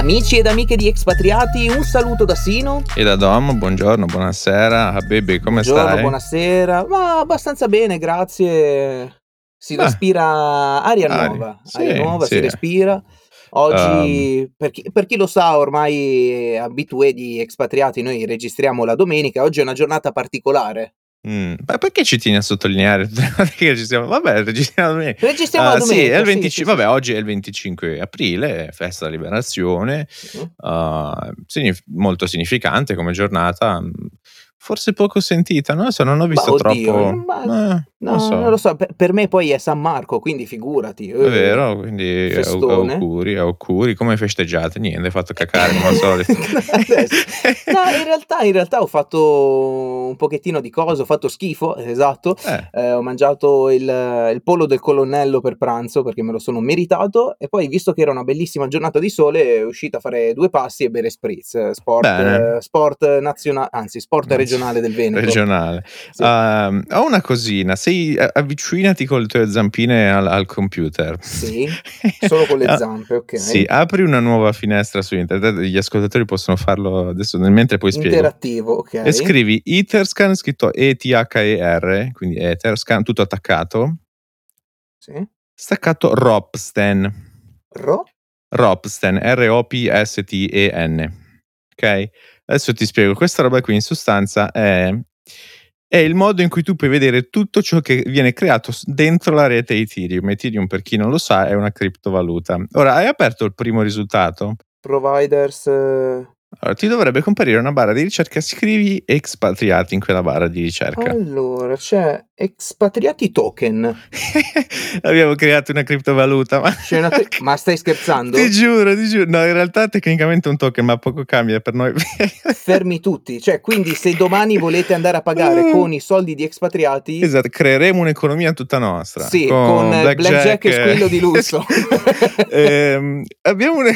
Amici ed amiche di Expatriati, un saluto da Sino. E da Dom, buongiorno, buonasera. Habibi, come Buongiorno, stai? buonasera. Ma abbastanza bene, grazie. Si Beh, respira aria aria, nuova, sì, aria nuova, si sì. respira. Um, Oggi, per chi, per chi lo sa, ormai abitué di Expatriati, noi registriamo la domenica. Oggi è una giornata particolare. Mm, ma perché ci tieni a sottolineare? che ci siamo? Vabbè, registriamo domenica. Registriamo la Ah, sì, domenica. è il sì, 25, sì, sì. vabbè, oggi è il 25 aprile, festa della liberazione, Mhm. ah, signif- molto significante come giornata, mm, forse poco sentita, lo so, non ho Ma visto oddio, troppo, ma- eh, No, non so. non lo so, per, per me poi è San Marco, quindi figurati. È vero, quindi Festone. auguri, auguri. Come festeggiate? Niente, hai fatto cacare come al solito. No, in realtà, in realtà ho fatto un pochettino di cose, ho fatto schifo, esatto. Eh, Eh, ho mangiato il, il pollo del colonnello per pranzo perché me lo sono meritato e poi visto che era una bellissima giornata di sole è uscito a fare due passi e bere spritz, eh, sport, eh, sport nazionale, anzi sport regionale del Veneto. regionale. Sì. Ehm, ho una cosina, sei, a- avvicinati con le tue zampine al, al computer. Sì, solo con le Ah, zampe, ok. Sì, apri una nuova finestra su internet, gli ascoltatori possono farlo adesso nel mentre poi spiego. Interattivo, ok. E scrivi Etherscan scritto E-T-H-E-R, quindi Etherscan, tutto attaccato, Sì. staccato Ropsten. Ro? Ropsten, R-O-P-S-T-E-N. Ok? Adesso ti spiego. Questa roba qui in sostanza è, è il modo in cui tu puoi vedere tutto ciò che viene creato dentro la rete Ethereum. Ethereum, per chi non lo sa, è una criptovaluta. Ora, hai aperto il primo risultato? Providers... eh, Allora, ti dovrebbe comparire una barra di ricerca. Scrivi expatriati in quella barra di ricerca. Allora, c'è Expatriati Token. Abbiamo creato una criptovaluta. Ma, una te- ma stai scherzando? ti giuro, ti giuro. No, in realtà tecnicamente è un token, ma poco cambia per noi. Fermi tutti. Cioè, quindi se domani volete andare a pagare con i soldi di expatriati, Esatto, creeremo un'economia tutta nostra. Sì, con, eh, blackjack e squillo di lusso. Ehm, abbiamo un...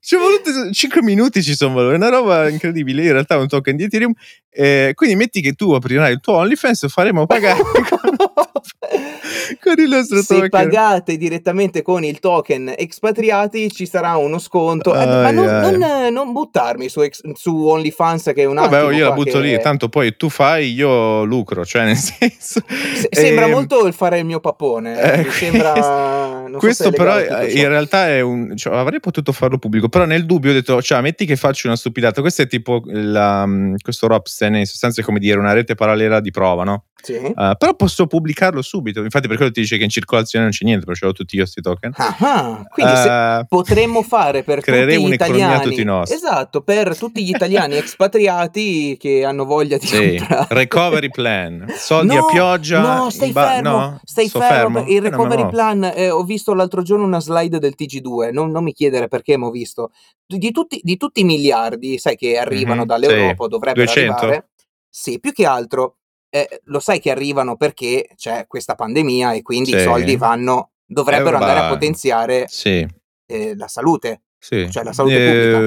ci è voluto 5 minuti ci sono voluti, è una roba incredibile. In realtà è un token di Ethereum. Eh, quindi metti che tu aprirai il tuo OnlyFans e faremo pagare con, il nostro se token. pagate direttamente con il token expatriati ci sarà uno sconto. Eh, ma non, non, eh, non buttarmi su, su OnlyFans che è un Vabbè, attimo oh, io la butto che- lì, tanto poi tu fai, io lucro, cioè nel senso... Se- sembra Ehm, molto il fare il mio papone. Eh, mi sembra. Non so questo è però legale in realtà è un cioè, avrei potuto farlo pubblico però nel dubbio ho detto cioè metti che faccio una stupidata questo è tipo la, mm, questo Ropsten in sostanza è come dire una rete parallela di prova no? Sì. Eh, però posso pubblicarlo subito infatti per quello ti dice che in circolazione non c'è niente perché l'ho tutti io sti token Ah, ah, quindi se- Eh, potremmo fare per tutti gli italiani tutti nostri. esatto per tutti gli italiani expatriati che hanno voglia di sì, comprare recovery plan soldi No, a pioggia no stai ba- fermo no? stai Sto fermo, il recovery plan eh, ho visto l'altro giorno una slide del TG2 non, non mi chiedere perché ma ho visto di tutti, di tutti i miliardi sai che arrivano Mhm, dall'Europa sì. dovrebbero 200? arrivare sì più che altro eh, lo sai che arrivano perché c'è questa pandemia e quindi i Sì. soldi vanno dovrebbero Eh, andare a potenziare sì eh, la salute sì Cioè, la salute Eh, pubblica.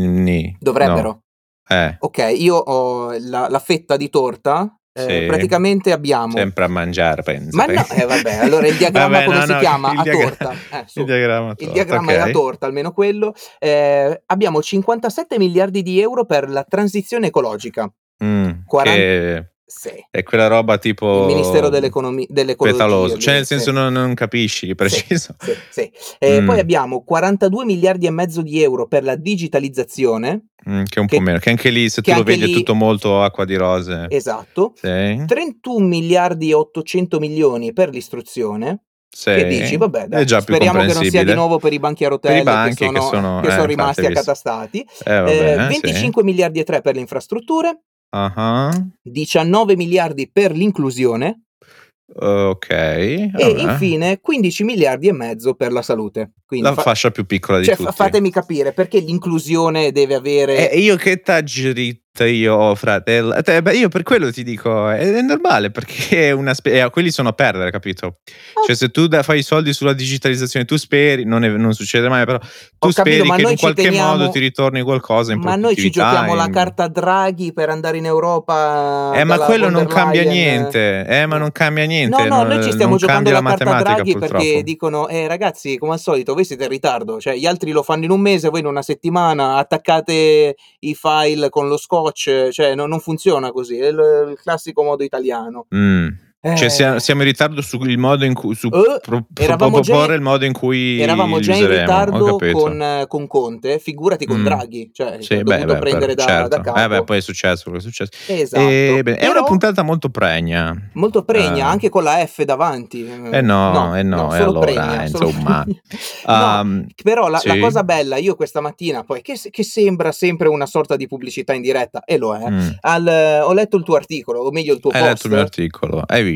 nì, dovrebbero no. eh ok io ho la, la fetta di torta eh, Sì. praticamente abbiamo Sempre a mangiare, penso. Ma no, eh, vabbè, allora il diagramma Vabbè, come no, si no, chiama? A diagra- torta. Eh, il diagramma, a Il torta, diagramma è ok. a torta, almeno quello. Eh, abbiamo 57 miliardi di euro per la transizione ecologica. Mm, 40 che Sì. è quella roba tipo... Il Ministero dell'Economia, dell'Ecologia. Petaloso, cioè nel sì. senso non, non capisci di preciso. Sì, sì. Eh, Mm. Poi abbiamo 42 miliardi e mezzo di euro per la digitalizzazione. Mm, che è un Che- po' meno, che anche lì se tu lo vedi lì- è tutto molto acqua di rose. Esatto. Sì, 31 miliardi e 800 milioni per l'istruzione. sì. Che dici? Vabbè, dai, speriamo che non sia di nuovo per i banchi a rotelle banchi che sono, che sono- che eh, sono infatti, rimasti accatastati. Eh, vabbè, Eh, eh, 25 miliardi e 3 per le infrastrutture, Ah, 19 miliardi per l'inclusione Ok. e vabbè. infine 15 miliardi e mezzo per la salute. Quindi La fa- fascia più piccola di cioè, tutti. fa- fatemi capire perché l'inclusione deve avere... E io che taggirita io fratello. Te- beh, io per quello ti dico, è, è normale perché è una spe- eh, quelli sono a perdere, capito? Oh. Cioè, se tu da- fai i soldi sulla digitalizzazione, tu speri, non, è- non succede mai, però tu Ho capito, speri ma che in qualche teniamo- modo ti ritorni qualcosa in Ma noi ci giochiamo la in- carta Draghi per andare in Europa. Eh, ma quello non cambia niente. Eh, ma non cambia niente. No, no, non, noi ci stiamo giocando la la carta Draghi purtroppo. perché dicono, eh ragazzi, come al solito, voi siete in ritardo, cioè gli altri lo fanno in un mese, voi in una settimana, attaccate i file con lo scotch, cioè no, non funziona così, è il, il classico modo italiano. Mm. Eh, Cioè siamo, siamo in ritardo sul modo in cui su Eh, pro- proporre già- il modo in cui Eravamo già in ritardo con, eh, con Conte, figurati con Mm. Draghi, cioè Sì, ha beh, beh, prendere però, da, certo. da capo. Eh beh, poi è successo quello che è successo. Esatto. E, bene, è una puntata molto pregna. Molto pregna, Eh. anche con la F davanti. Eh no, eh no, e solo allora, pregna, eh, insomma. No, Um, però la, la sì. cosa bella, io questa mattina, poi, che, che sembra sempre una sorta di pubblicità in diretta, e lo è, mm. al- ho letto il tuo articolo, o meglio il tuo Hai post. letto il mio articolo, hai visto?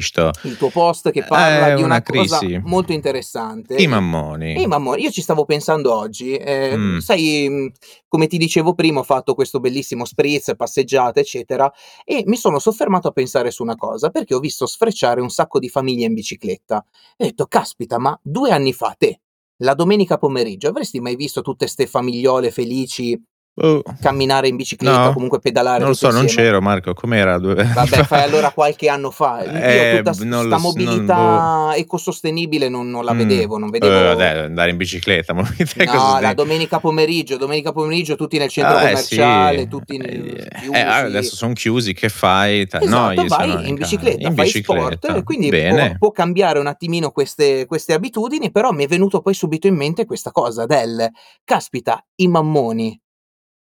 Il tuo post che parla È di una, una cosa crisi. molto interessante. I mammoni. Ehi mamma, io ci stavo pensando oggi, eh, Mm. sai, mh, come ti dicevo prima, ho fatto questo bellissimo spritz, passeggiate, eccetera, e mi sono soffermato a pensare su una cosa, perché ho visto sfrecciare un sacco di famiglie in bicicletta. E ho detto, caspita, ma due anni fa te, la domenica pomeriggio, avresti mai visto tutte ste famigliole felici Oh, camminare in bicicletta, No, comunque pedalare non lo so, non insieme? c'ero Marco, com'era? Due... Vabbè, fai allora qualche anno fa. Io Eh, tutta sta non lo s- non- mobilità ecosostenibile non, non la Mm. vedevo, non Eh, vedevo... vabbè, andare in bicicletta, ma No, la domenica pomeriggio, domenica pomeriggio tutti nel centro Ah, eh, commerciale, sì. tutti in- Eh, chiusi. eh, adesso sono chiusi, che fai? Ta- Esatto, no, vai in bicicletta, in fai bicicletta. sport quindi può, può cambiare un attimino queste, queste abitudini, però mi è venuto poi subito in mente questa cosa del, caspita, i mammoni.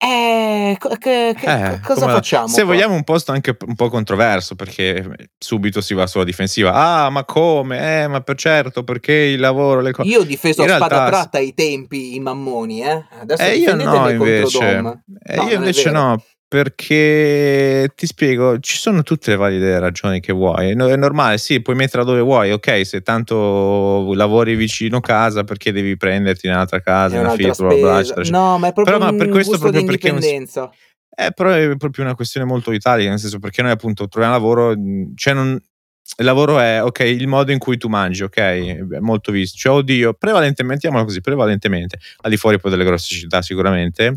Eh, che- che- Eh, cosa facciamo? Se qua? vogliamo un posto anche un po' controverso, perché subito si va sulla difensiva. Ah, ma come? Eh, ma per certo, perché il lavoro, le cose. Io ho difeso a In spada realtà- tratta ai tempi i mammoni, eh? Adesso Eh, io no, invece. Eh, No, io invece no, perché ti spiego, ci sono tutte le valide ragioni che vuoi. È normale, sì, puoi metterla dove vuoi, ok, se tanto lavori vicino casa perché devi prenderti in un'altra casa, È un'altra affitto, bla bla eccetera, eccetera. No, ma è proprio Però, ma per questo proprio perché non si-. Eh, però è proprio una questione molto italica, nel senso perché noi appunto troviamo lavoro, cioè non, il lavoro è ok, il modo in cui tu mangi, ok, è molto visto. Cioè, oddio, prevalentemente, mettiamolo così, prevalentemente, al di fuori poi delle grosse città sicuramente.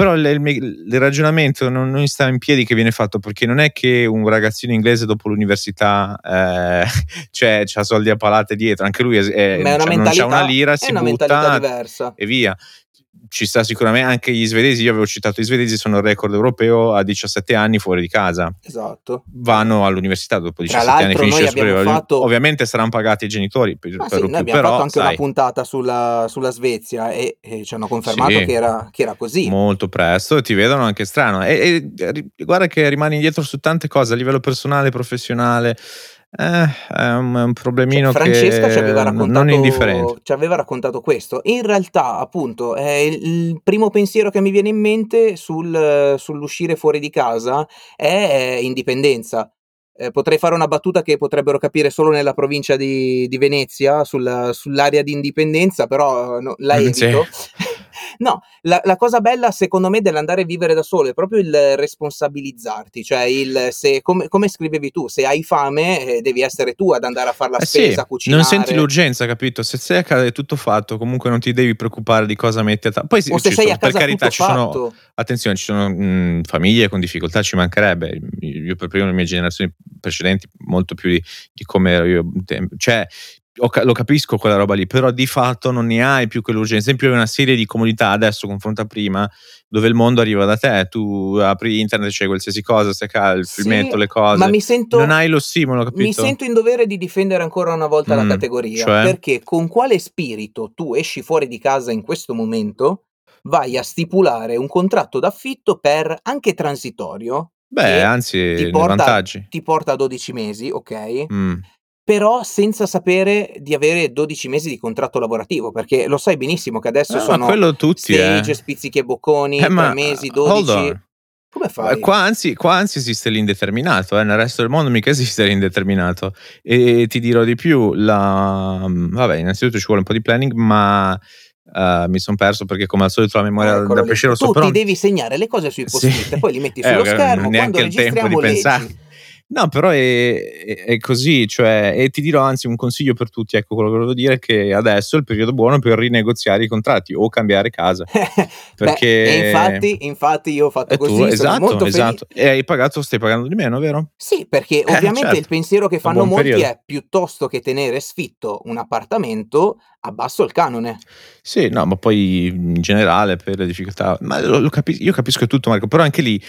Però il, il- il ragionamento non, non sta in piedi che viene fatto perché non è che un ragazzino inglese dopo l'università eh, cioè, ha soldi a palate dietro, anche lui è, è- è una cioè, non mentalità, una lira, è si una mentalità butta diversa. e via. Ci sta sicuramente anche gli svedesi. Io avevo citato gli svedesi, sono il record europeo a 17 anni fuori di casa. Esatto. Vanno all'università dopo Tra 17 anni, finisce fatto- Ovviamente saranno pagati i genitori, per, Ma per sì, più, abbiamo però fatto anche sai, una puntata sulla, sulla Svezia e, e ci hanno confermato Sì. che, era, che era così. molto presto e ti vedono anche strano. E, e guarda che rimani indietro su tante cose a livello personale, professionale. Eh, è un, è un problemino Cioè, Francesca che ci aveva, raccontato, non indifferente. ci aveva raccontato questo. In realtà, appunto, eh, il primo pensiero che mi viene in mente sul- sull'uscire fuori di casa è indipendenza. Eh, potrei fare una battuta che potrebbero capire solo nella provincia di, di Venezia, sulla- sull'area di indipendenza, però no, la evito. sì. No, la, la cosa bella secondo me dell'andare a vivere da solo è proprio il responsabilizzarti, cioè il se, come, come scrivevi tu, se hai fame eh, devi essere tu ad andare a fare la Eh spesa, sì, a cucinare. non senti l'urgenza, capito? Se sei a casa è tutto fatto, comunque non ti devi preoccupare di cosa metti a tavola. Poi sì, o se sei sono- a casa per carità, tutto ci sono, fatto. attenzione, ci sono mh, famiglie con difficoltà, ci mancherebbe. Io per primo le mie generazioni precedenti, molto più di, di come ero io. Cioè, lo capisco quella roba lì, però di fatto non ne hai più quell'urgenza. Esempio, hai una serie di comodità adesso confronta prima, dove il mondo arriva da te. Tu apri internet, c'è qualsiasi cosa, stai a il Sì, filmetto, le cose. Ma mi sento, non hai lo stimolo, capito? mi sento in dovere di difendere ancora una volta la Mm, categoria, cioè? perché con quale spirito tu esci fuori di casa in questo momento, vai a stipulare un contratto d'affitto per anche transitorio, Beh, anzi, ti porta, vantaggi. ti porta a 12 mesi, ok? Mm. Però senza sapere di avere 12 mesi di contratto lavorativo, perché lo sai benissimo che adesso Eh, ma sono quello tutti, stage, eh. spizzichi e bocconi, Eh, ma 3 mesi, hold 12. on. Come Eh, fai? Qua anzi, qua anzi esiste l'indeterminato, eh, nel resto del mondo mica esiste l'indeterminato. E ti dirò di più, la... vabbè, innanzitutto ci vuole un po' di planning, ma eh, mi sono perso perché come al solito la memoria Eccolo da pesce rosso, Tu però... ti devi segnare le cose sui Sì. post-it, poi li metti Eh, sullo ok, schermo, quando neanche il tempo di leggi. pensare. No, però è, è, è così, cioè, e ti dirò anzi un consiglio per tutti, ecco quello che volevo dire, che adesso è il periodo buono per rinegoziare i contratti o cambiare casa. perché... Beh, infatti, infatti io ho fatto così, tu, esatto, esatto. E hai pagato, stai pagando di meno, vero? Sì, perché eh, ovviamente certo. il pensiero che fanno molti periodo. è piuttosto che tenere sfitto un appartamento, abbasso il canone. Sì, no, ma poi in generale per le difficoltà, ma lo, lo capi- io capisco tutto Marco, però anche lì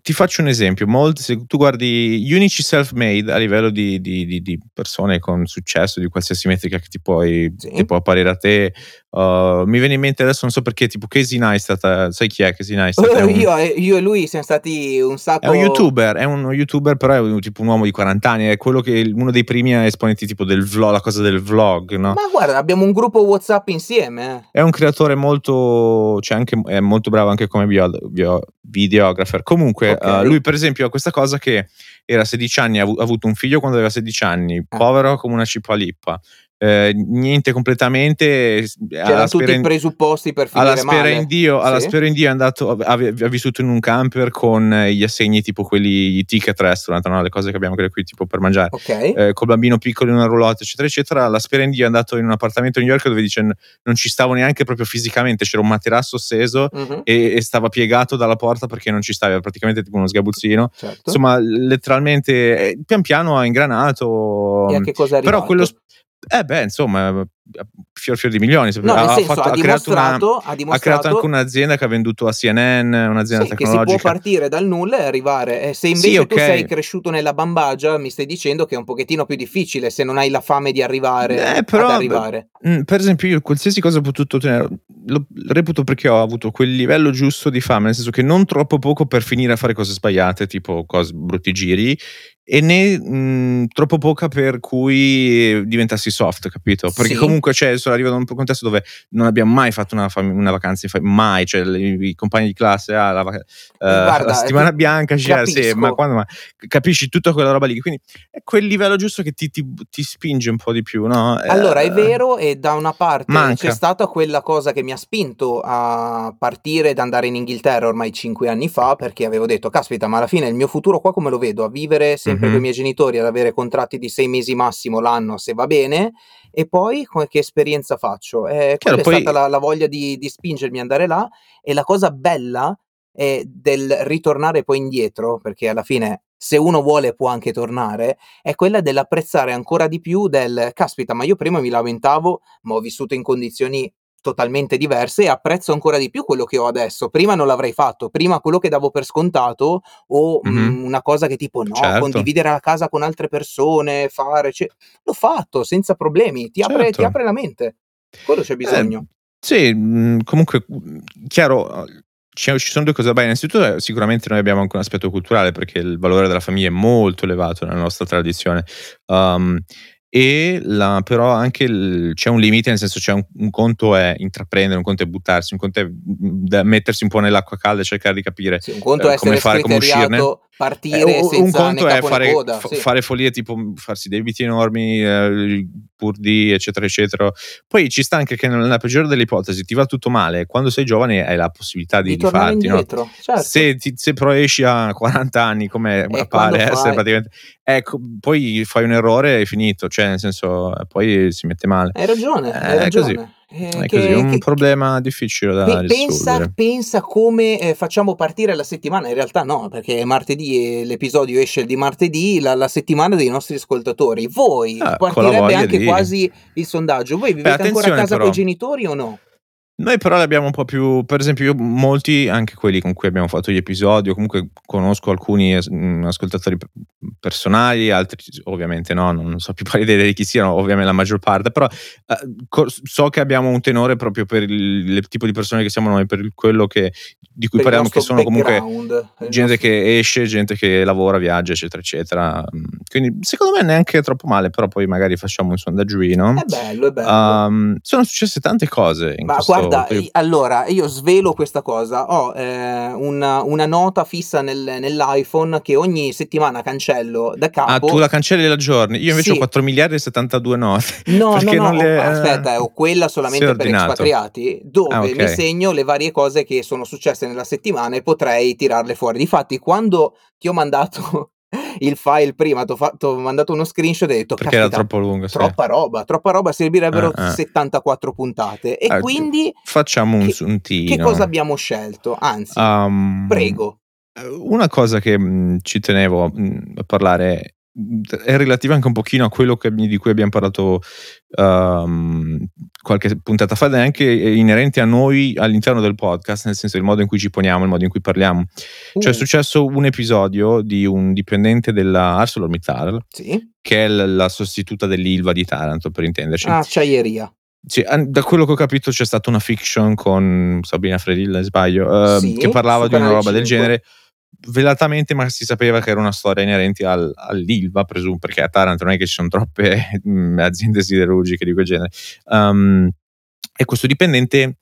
ti faccio un esempio, molti, se tu guardi gli unici self-made a livello di, di, di, di, persone con successo di qualsiasi metrica che ti, puoi, sì. ti può apparire a te, uh, mi viene in mente adesso non so perché, tipo Casey Neistat, sai chi è Casey Neistat? Oh, un, io, io, e lui siamo stati un sacco... È un youtuber, è uno youtuber però è un, tipo un uomo di 40 anni, è quello che uno dei primi esponenti tipo del vlog, la cosa del vlog, no? Ma guarda, abbiamo un gruppo Whatsapp insieme. Eh. È un creatore molto, cioè anche, è molto bravo anche come bio, bio, videographer. Comunque, okay. uh, lui per esempio ha questa cosa che era 16 anni, ha, avuto un figlio quando aveva 16 anni, ah. povero come una cipalippa. Eh, niente completamente c'erano tutti i presupposti per finire alla spera male. in Dio sì. alla spera in Dio è andato ha, ha, vissuto in un camper con gli assegni tipo quelli i ticket restaurant no? le cose che abbiamo qui tipo per mangiare okay. eh, col bambino piccolo in una roulotte eccetera eccetera alla spera in Dio è andato in un appartamento a New York dove dice non ci stavo neanche proprio fisicamente c'era un materasso steso uh-huh. e, e, stava piegato dalla porta perché non ci stava praticamente tipo uno sgabuzzino certo. insomma letteralmente eh, pian piano ha ingranato e a che cosa è però quello eh beh, insomma, fior fior di milioni. No, ha, senso, fatto, ha, ha, creato una, ha, creato anche un'azienda che ha venduto a CNN, un'azienda sì, tecnologica. Che si può partire dal nulla e arrivare. E se invece sì, okay. tu sei cresciuto nella bambagia, mi stai dicendo che è un pochettino più difficile se non hai la fame di arrivare eh, però, arrivare. Mm, per esempio, io qualsiasi cosa ho potuto ottenere, lo reputo perché ho avuto quel livello giusto di fame, nel senso che non troppo poco per finire a fare cose sbagliate, tipo cose, brutti giri, e né mh, troppo poca per cui diventassi soft, capito? Perché sì. comunque cioè, sono arrivato in un contesto dove non abbiamo mai fatto una, fam- una vacanza, mai, cioè le, i compagni di classe, ah, la, uh, Guarda, la settimana bianca, cioè, sì, ma quando ma, capisci tutta quella roba lì, quindi è quel livello giusto che ti, ti, ti spinge un po' di più, no? Allora è vero e da una parte manca. c'è stata quella cosa che mi ha spinto a partire ed andare in Inghilterra ormai cinque anni fa perché avevo detto, caspita, ma alla fine il mio futuro qua come lo vedo? A vivere sempre sempre mm-hmm. con i miei genitori ad avere contratti di sei mesi massimo l'anno se va bene e poi che esperienza faccio? Eh, Chiaro, quella è stata la, la voglia di, di, spingermi ad andare là e la cosa bella è del ritornare poi indietro perché alla fine se uno vuole può anche tornare, è quella dell'apprezzare ancora di più del caspita, ma io prima mi lamentavo, ma ho vissuto in condizioni totalmente diverse e apprezzo ancora di più quello che ho adesso. Prima non l'avrei fatto, prima quello che davo per scontato o mm-hmm. mh, una cosa che tipo no, certo. condividere la casa con altre persone, fare, cioè, l'ho fatto senza problemi, ti, certo. apre, ti certo. apre la mente. Quello c'è bisogno. Eh, sì, mh, comunque chiaro, ci sono due cose da bene. Innanzitutto, sicuramente noi abbiamo anche un aspetto culturale perché il valore della famiglia è molto elevato nella nostra tradizione. Um, e la, però anche il, c'è un limite, nel senso c'è un, un, conto è intraprendere, un conto è buttarsi, un conto è mettersi un po' nell'acqua calda e cercare di capire sì, un conto eh, come fare, come uscirne partire eh, un conto è fare, coda, f- sì. fare, follie tipo farsi debiti enormi eh, pur di eccetera eccetera poi ci sta anche che nella peggiore delle ipotesi ti va tutto male quando sei giovane hai la possibilità di, di, di farti indietro, no? certo. se, ti, se però esci a 40 anni come e pare essere praticamente ecco poi fai un errore e è finito cioè nel senso poi si mette male hai ragione, hai ragione. Così. Eh, è che, così, un che, problema difficile da pe- pensa, pensa, come eh, facciamo partire la settimana, in realtà no, perché martedì l'episodio esce di martedì, la, la settimana dei nostri ascoltatori. Voi ah, partirebbe anche di... quasi il sondaggio. Voi vivete Beh, ancora a casa con i genitori o no? Noi però le abbiamo un po' più, per esempio io molti, anche quelli con cui abbiamo fatto gli episodi, o comunque conosco alcuni mm, ascoltatori personali, altri ovviamente no, non so più idea di chi siano, ovviamente la maggior parte, però eh, so che abbiamo un tenore proprio per il, il, tipo di persone che siamo noi, per quello che, di cui parliamo, che sono comunque gente nostro... che esce, gente che lavora, viaggia, eccetera, eccetera. Mm, quindi secondo me neanche troppo male, però poi magari facciamo un sondaggino. È bello, è bello. Um, sono successe tante cose Ma questo guarda, allora io svelo questa cosa. Ho eh, una, una, nota fissa nel, nell'iPhone che ogni settimana cancello da capo. Ah, tu la cancelli e la aggiorni. Io invece sì. ho 4 miliardi e 72 note. No, no, no. Le... Aspetta, eh, ho quella solamente per espatriati dove ah, okay. mi segno le varie cose che sono successe nella settimana e potrei tirarle fuori. Difatti, quando ti ho mandato il file prima, t'ho fatto mandato uno screenshot e ho detto: Perché era "Caspita, troppo lungo, sì. troppa roba, troppa roba, servirebbero Eh, eh. 74 puntate". E Eh, quindi facciamo un che che cosa abbiamo scelto? Anzi, Um, prego. eh, Una cosa che mh, ci tenevo mh, a parlare è relativa anche un pochino a quello che- di cui abbiamo parlato um, qualche puntata fa ed è anche inerente a noi all'interno del podcast, nel senso il modo in cui ci poniamo, il modo in cui parliamo. Cioè è Uh, successo un episodio di un dipendente della ArcelorMittal sì. che è la sostituta dell'Ilva di Taranto per intenderci. Ah, acciaieria. Sì, da quello che ho capito c'è stata una fiction con Sabrina Fredilla, sbaglio, ehm, Sì, che parlava di una roba del 5. genere. Velatamente, ma si sapeva che era una storia inerente al- all'Ilva, presumo, perché a Taranto non è che ci sono troppe mm, aziende siderurgiche di quel genere. Um, e questo dipendente,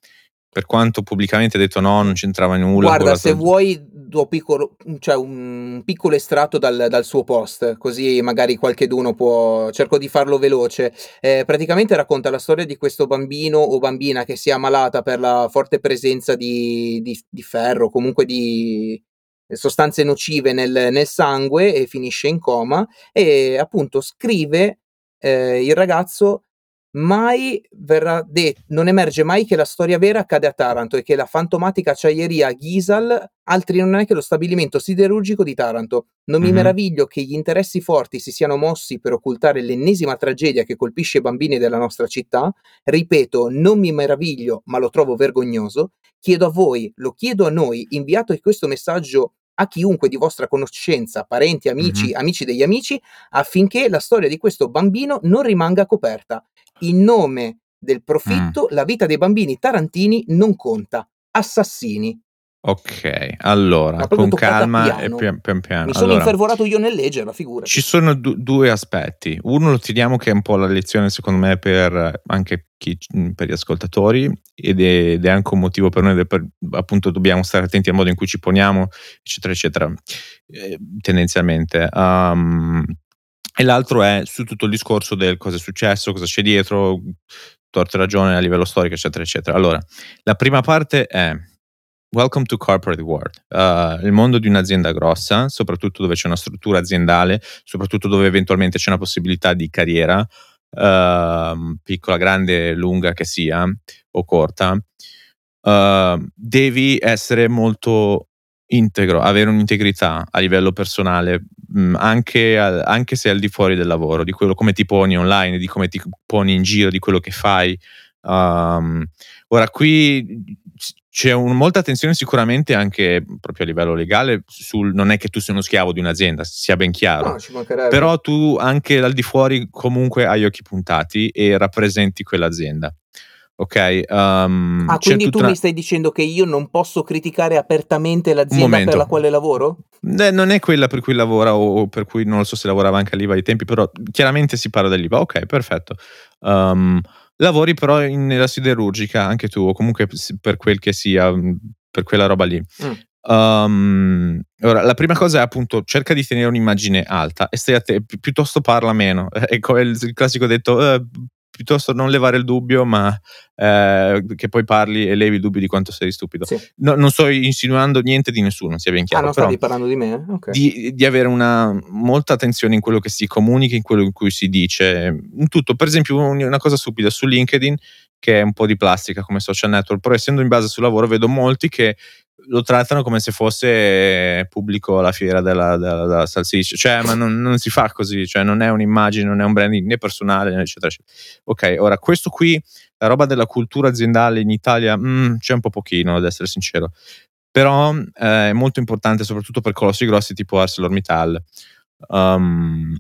per quanto pubblicamente ha detto no, non c'entrava nulla. Guarda, se vuoi do piccolo, cioè un piccolo estratto dal, dal suo post, così magari qualcheduno può. Cerco di farlo veloce. Eh, praticamente racconta la storia di questo bambino o bambina che si è ammalata per la forte presenza di, di- di ferro, comunque di sostanze nocive nel, nel sangue e finisce in coma. E appunto scrive eh, il ragazzo mai verrà detto, non emerge mai che la storia vera accade a Taranto e che la fantomatica acciaieria Ghisal altri non è che lo stabilimento siderurgico di Taranto. Non mi Mhm. meraviglio che gli interessi forti si siano mossi per occultare l'ennesima tragedia che colpisce i bambini della nostra città. Ripeto, non mi meraviglio, ma lo trovo vergognoso. Chiedo a voi, lo chiedo a noi, inviate questo messaggio a chiunque di vostra conoscenza, parenti, amici, Mhm. amici degli amici, affinché la storia di questo bambino non rimanga coperta. In nome del profitto, la vita dei bambini tarantini non conta. Assassini. Ok, allora, con calma e pian, pian piano. Mi sono Allora, infervorato io nel leggerla, figurati. Ci sono du- due aspetti. Uno lo teniamo che è un po' la lezione, secondo me, per anche chi- per gli ascoltatori, ed è, ed è anche un motivo per noi, per- appunto, dobbiamo stare attenti al modo in cui ci poniamo, eccetera, eccetera, eh, tendenzialmente. Um, e l'altro è su tutto il discorso del cosa è successo, cosa c'è dietro, torto e ragione a livello storico, eccetera, eccetera. Allora, la prima parte è Welcome to corporate world. Uh, il mondo di un'azienda grossa, soprattutto dove c'è una struttura aziendale, soprattutto dove eventualmente c'è una possibilità di carriera, uh, piccola, grande, lunga che sia, o corta, uh, devi essere molto integro, avere un'integrità a livello personale, mh, anche, al- anche se al di fuori del lavoro, di quello come ti poni online, di come ti poni in giro, di quello che fai. Um, ora, qui c'è un- molta attenzione sicuramente anche proprio a livello legale sul non è che tu sei uno schiavo di un'azienda, sia ben chiaro. No, ci mancherebbe. Però tu anche al di fuori comunque hai occhi puntati e rappresenti quell'azienda. Ok? Um, Ah, quindi tu una- mi stai dicendo che io non posso criticare apertamente l'azienda per la quale lavoro? Eh, non è quella per cui lavora o per cui non so se lavorava anche all'IVA ai tempi, però chiaramente si parla dell'IVA. Ok, perfetto. Um, lavori però in- nella siderurgica anche tu, o comunque per quel che sia, mh, per quella roba lì. Mm. Um, ora, la prima cosa è appunto cerca di tenere un'immagine alta e stai a te, pi- piuttosto parla meno. Ecco, è il, il classico detto, eh, piuttosto non levare il dubbio, ma eh, che poi parli e levi il dubbio di quanto sei stupido. Sì. No, non sto insinuando niente di nessuno, sia ben Ah, chiaro. non però stavi parlando di me? Ok. di, di avere una molta attenzione in quello che si comunica, in quello in cui si dice, in tutto. Per esempio, un- una cosa stupida su LinkedIn, che è un po' di plastica come social network, però essendo in base sul lavoro, vedo molti che lo trattano come se fosse pubblico alla fiera della, della, della salsiccia, cioè, ma non, non si fa così, cioè, non è un'immagine, non è un branding né personale, eccetera, eccetera. Ok, ora questo qui, la roba della cultura aziendale in Italia, mm, c'è un po' pochino, ad essere sincero però eh, è molto importante soprattutto per colossi grossi tipo ArcelorMittal. Um,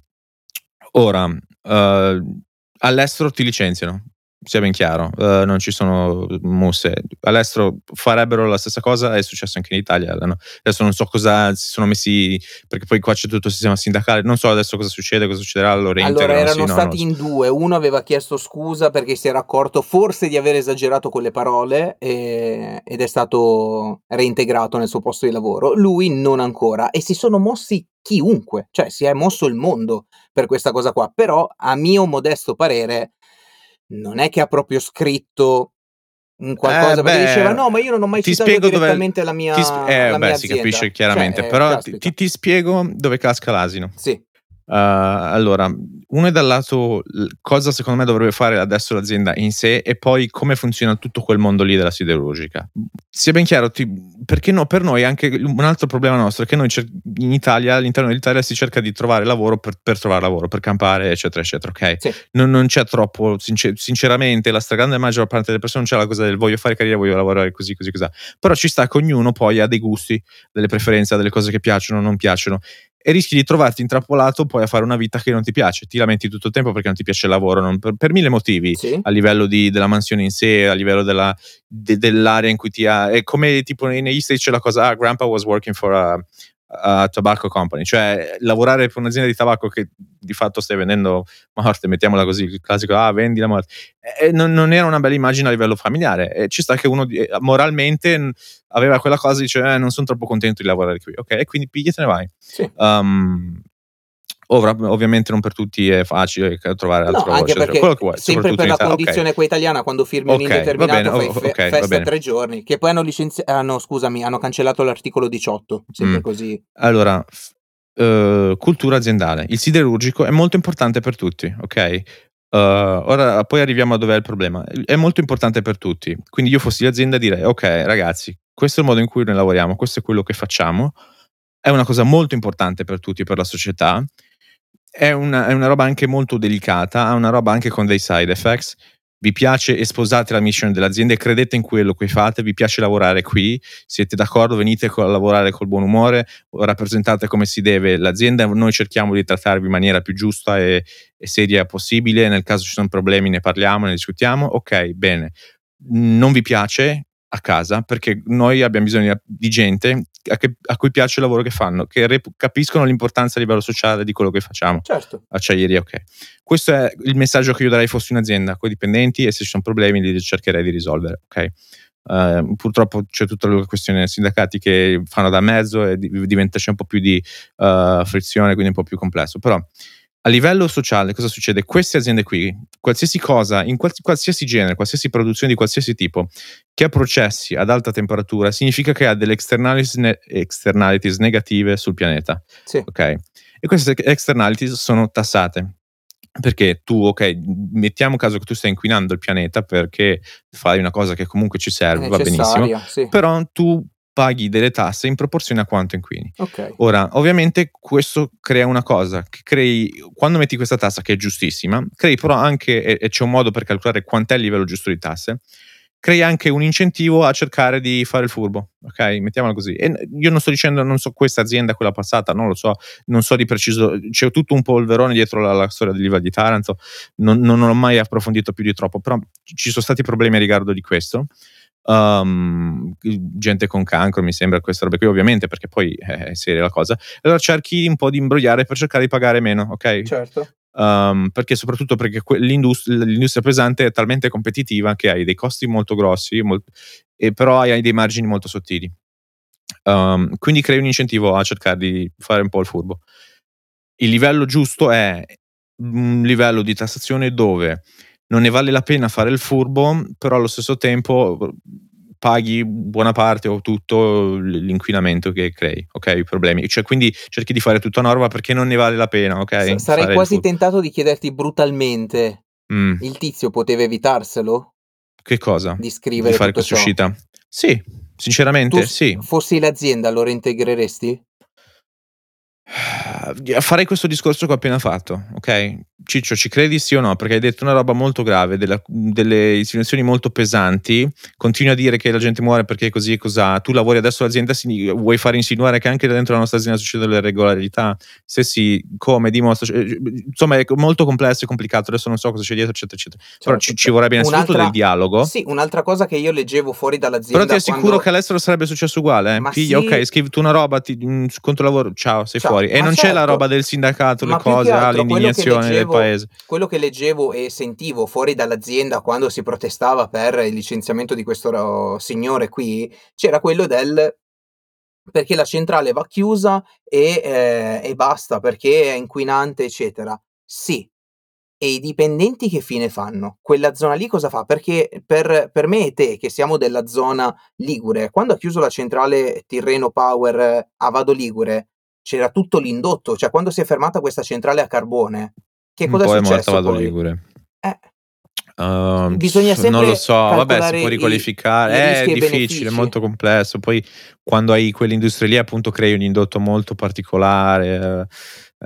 ora, eh, all'estero ti licenziano, sia ben chiaro, eh, non ci sono musse. All'estero farebbero la stessa cosa, è successo anche in Italia. no? Adesso non so cosa si sono messi, perché poi qua c'è tutto il sistema sindacale, non so adesso cosa succede, cosa succederà, lo Allora, erano sì, no, stati so. in due. Uno aveva chiesto scusa perché si era accorto forse di aver esagerato con le parole e- ed è stato reintegrato nel suo posto di lavoro. Lui non ancora. E si sono mossi chiunque, cioè si è mosso il mondo per questa cosa qua. Però, a mio modesto parere, non è che ha proprio scritto Un qualcosa Eh, perché diceva: beh, "No, ma io non ho mai ti citato spiego dove direttamente la mia ti sp eh, la beh, mia si azienda". capisce Cioè, chiaramente, eh, però ti ti spiego dove casca l'asino. Sì. Uhm, allora, uno è dal lato cosa secondo me dovrebbe fare adesso l'azienda in sé e poi come funziona tutto quel mondo lì della siderurgica. Sia ben chiaro, ti perché no per noi anche un altro problema nostro è che noi in Italia, all'interno dell'Italia si cerca di trovare lavoro per per trovare lavoro, per campare, eccetera, eccetera, okay? Sì. Non non c'è troppo since sinceramente la stragrande maggior parte delle persone non c'è la cosa del voglio fare carriera, voglio lavorare così, così, cosà. Però ci sta che ognuno poi ha dei gusti, delle preferenze, ha delle cose che piacciono, non piacciono e rischi di trovarti intrappolato poi a fare una vita che non ti piace. Ti lamenti tutto il tempo perché non ti piace il lavoro, non per per 1000 motivi, Sì. a livello di della mansione in sé, a livello della de dell'area in cui ti ha è come tipo nei negli States c'è la cosa: "Ah, grandpa was working for a a tobacco company", cioè lavorare per un'azienda di tabacco che di fatto stai vendendo morte, mettiamola così, il classico: "Ah, vendi la morte". E non non era una bella immagine a livello familiare e ci sta che uno ehm, moralmente, aveva quella cosa, dice: "Eh, non son troppo contento di lavorare qui". E quindi piglia e te ne vai. Sì. Uhm, ora ovviamente non per tutti è facile trovare altro No, eccetera. perché Quello che vuoi, sempre per la okay. condizione qua italiana quando firmi un Okay, va indeterminato bene, fai o fe okay, va festa bene. 3 giorni, che poi hanno licenzi hanno scusami, hanno cancellato l'articolo 18, sempre Mh. così. Allora, f uhm, cultura aziendale. Il siderurgico è molto importante per tutti, okay? Uhm, ora poi arriviamo a dov'è il problema. È molto importante per tutti. Quindi io fossi l'azienda direi: "Okay ragazzi, questo è il modo in cui noi lavoriamo, questo è quello che facciamo. È una cosa molto importante per tutti, per la società. È una è una roba anche molto delicata, ha una roba anche con dei side effects. Vi piace e sposate la mission dell'azienda e credete in quello che fate, vi piace lavorare qui, siete d'accordo, venite a lavorare col buon umore, rappresentate come si deve l'azienda, noi cerchiamo di trattarvi in maniera più giusta e e seria possibile, nel caso ci son problemi ne parliamo, ne discutiamo. Okay, bene. Non vi piace? A casa, perché noi abbiam bisogno di gente a che a cui piace il lavoro che fanno, che rep capiscono l'importanza a livello sociale di quello che facciamo. Certo. Acciaieria, okay. Questo è il messaggio che io darei fossi un'azienda coi dipendenti e se ci son problemi li cercherei di risolvere, okay? Uhm, purtroppo c'è tutta la questione sindacati che fanno da mezzo e di diventa c'è un po' più di, uhm, frizione, quindi un po' più complesso. Però a livello sociale cosa succede? Queste aziende qui, qualsiasi cosa, in quals qualsiasi genere, qualsiasi produzione di qualsiasi tipo, che ha processi ad alta temperatura, significa che ha delle externalities ne externalities negative sul pianeta, Sì. okay? E queste externalities sono tassate. Perché tu, m mettiamo caso che tu stai inquinando il pianeta perché fai una cosa che comunque ci È serve, va benissimo, sì. però tu paghi delle tasse in proporzione a quanto inquini. Okay. Ora, ovviamente questo crea una cosa, che crei quando metti questa tassa che è giustissima, crei però anche e e c'è un modo per calcolare quant'è il livello giusto di tasse, crei anche un incentivo a cercare di fare il furbo, okay, mettiamola così. E io non sto dicendo non so questa azienda, quella passata, non lo so, non so di preciso, c'è tutto un polverone dietro la la storia dell'Ilva di Taranto, non non ho mai approfondito più di troppo, però ci son stati problemi a riguardo di questo. Uhm, gente con cancro, mi sembra, queste robe qui, ovviamente, perché poi è seria la cosa. Allora cerchi un po' di imbrogliare per cercare di pagare meno, okay? Certo. Uhm, perché soprattutto perché que l'indus l'industria pesante è talmente competitiva che hai dei costi molto grossi, mol e però hai dei margini molto sottili. Uhm, quindi crei un incentivo a cercare di fare un po' il furbo. Il livello giusto è un livello di tassazione dove non ne vale la pena fare il furbo, però allo stesso tempo paghi buona parte o tutto l'inquinamento che crei, okay, i problemi. Cioè quindi cerchi di fare tutto a norma perché non ne vale la pena, okay, S sarei fare quasi tentato di chiederti brutalmente: Mh. il tizio poteva evitarselo? Che cosa? Di Di scrivere fare tutto questa ciò? uscita? Sì, Tu sinceramente s sì. fossi l'azienda lo reintegreresti? Farei questo discorso che ho appena fatto, okay? Ciccio, ci credi sì o no? Perché hai detto una roba molto grave, della delle insinuazioni molto pesanti, continui a dire che la gente muore perché così e cosà, tu lavori adesso all'azienda, vuoi fare insinuare che anche dentro la nostra azienda succedono delle irregolarità? Se sì, come? Dimostra cioè, insomma è molto complesso e complicato, adesso non so cosa c'è dietro, eccetera, eccetera. Però ci Certo. ci vorrebbe innanzitutto del dialogo. sì, un'altra cosa che io leggevo fuori Però dall'azienda ti assicuro quando che all'estero sarebbe successo uguale, eh. Piglia, sì. okay, scrivi tu una roba, ti mhmm, contro lavoro, ciao, sei Ciao, fuori. E non c'è la certo. roba del sindacato, le Ma cose, ah, altro quello che l'indignazione del leggevo paese. quello che leggevo e sentivo fuori dall'azienda quando si protestava per il licenziamento di questo signore qui, c'era quello del perché la centrale va chiusa e ehm, e basta, perché è inquinante, eccetera. Sì. E i dipendenti che fine fanno? Quella zona lì cosa fa? Perché per per me e te, che siamo della zona ligure, quando ha chiuso la centrale Tirreno Power a Vado Ligure, c'era tutto l'indotto, cioè quando si è fermata questa centrale a carbone, che cosa è po' è morta successo poi? Ligure. Eh. Uhm, Bisogna non lo sempre so, vabbè si può riqualificare. i È e i difficile, è molto complesso. Poi quando hai quell'industria lì, appunto, crei un indotto molto particolare,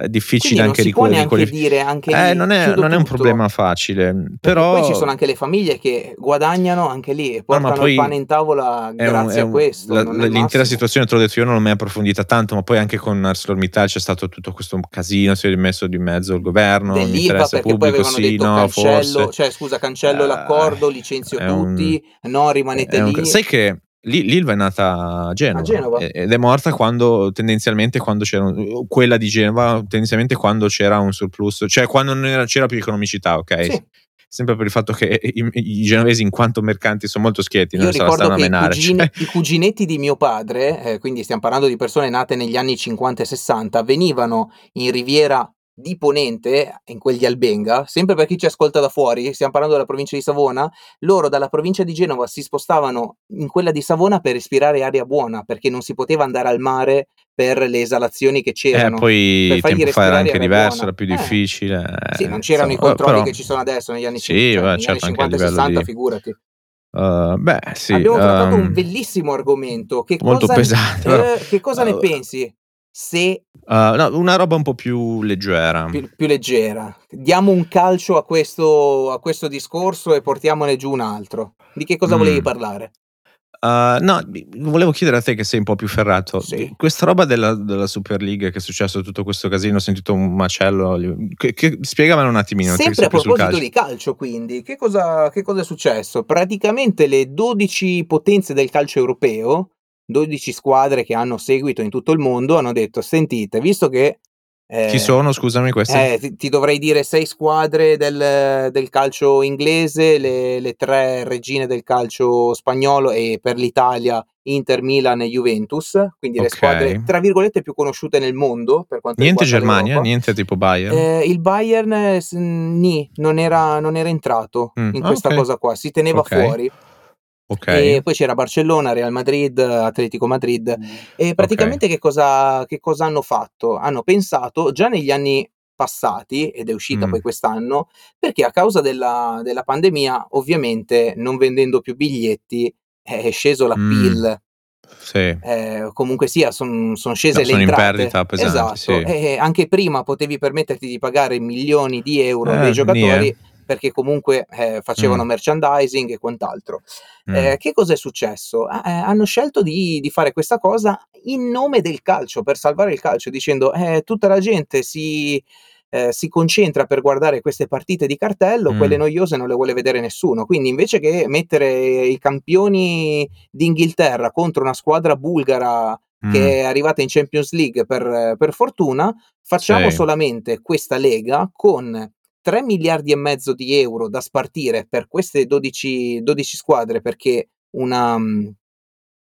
difficile Quindi non anche si può neanche dire anche eh, lì: non è "Chiudo non è un tutto". problema facile, Perché poi ci sono però anche le famiglie che guadagnano anche lì e No, portano il pane in tavola un grazie è a un questo, la non l'intera massimo. situazione te l'ho detto io, non l'ho mai approfondita tanto, ma poi anche con ArcelorMittal c'è stato tutto questo casino, si è rimesso di mezzo il governo, l'interesse pubblico sì, detto: no, "Cancello forse. cioè scusa, cancello Eh, l'accordo, licenzio è un tutti, no rimanete un lì". sai che l'Ilva è nata a A Genova, Genova. e ed è morta quando tendenzialmente quando c'era quella di Genova, tendenzialmente quando c'era un surplus, cioè quando non era c'era più economicità, s Sì. sempre per il fatto che i i genovesi in quanto mercanti son molto schietti, Io non se la stanno a che i menare, cugini cioè i cuginetti di mio padre, ehm, quindi stiam parlando di persone nate negli anni '50 e '60, venivano in Riviera di Ponente, in quel di Albenga, sempre per chi ci ascolta da fuori, stiam parlando della provincia di Savona, loro dalla provincia di Genova si spostavano in quella di Savona per respirare aria buona, perché non si poteva andare al mare per le esalazioni che Eh, c'erano, poi per il tempo fa era anche diverso, buona. era più Eh. difficile, Sì, eh, non c'erano i insomma, controlli però che ci sono adesso negli anni Sì, cioè vabbè, negli anni certo, anche a 50 e livello 60 di figurati. uhm, beh, sì, Abbiamo trattato un uhm bellissimo argomento. Che molto cosa pesante, ehm, che cosa ne uhm pensi se uhm, no, una roba un po' più leggera. più più leggera. Diamo un calcio a questo a questo discorso e portiamone giù un altro. Di che cosa volevi Mh. parlare? Uhm, no, volevo chiedere a te che sei un po' più ferrato, Sì. questa roba della della Super League che è successo tutto questo casino, ho sentito un macello che che spiegamelo un attimino, Sempre a proposito calcio. di calcio quindi, che cosa che cosa è successo? Praticamente le 12 potenze del calcio europeo, 12 squadre che hanno seguito in tutto il mondo, hanno detto: "Sentite, visto che, Chi ehm" sono scusami queste? Eh, ti ti dovrei dire 6 squadre del del calcio inglese, le le 3 regine del calcio spagnolo e per l'Italia Inter, Milan e Juventus, quindi le squadre Okay. tra virgolette "più conosciute nel mondo" per quanto Niente riguarda Germania? l'Europa. Niente tipo Bayern? Ehm, il Bayern s nì, non era non era entrato Mh, in ah questa okay. cosa qua, si teneva Okay. fuori. Okay. E poi c'era Barcellona, Real Madrid, Atletico Madrid e Okay. praticamente che cosa che cosa hanno fatto? Hanno pensato già negli anni passati, ed è uscita Mh. poi quest'anno, perché a causa della della pandemia, ovviamente non vendendo più biglietti è sceso Mh. l'appeal. Sì. Ehm, comunque sia son son No, scese le sono in entrate. perdita pesanti, Esatto. sì. E e anche prima potevi permetterti di pagare milioni di euro dei Eh, eh. giocatori perché comunque, ehm, facevano Mh. merchandising e quant'altro. Mh. Ehm, che cosa è successo? Ah, ehm, hanno scelto di di fare questa cosa in nome del calcio, per salvare il calcio, dicendo: "Eh, tutta la gente si ehm, si concentra per guardare queste partite di cartello, quelle Mh. noiose non le vuole vedere nessuno. Quindi invece che mettere i campioni d'Inghilterra contro una squadra bulgara Mh. che è arrivata in Champions League per per fortuna, facciamo Sì. solamente questa lega con 3 miliardi e mezzo di euro da spartire per queste 12 12 squadre, perché una mhmm,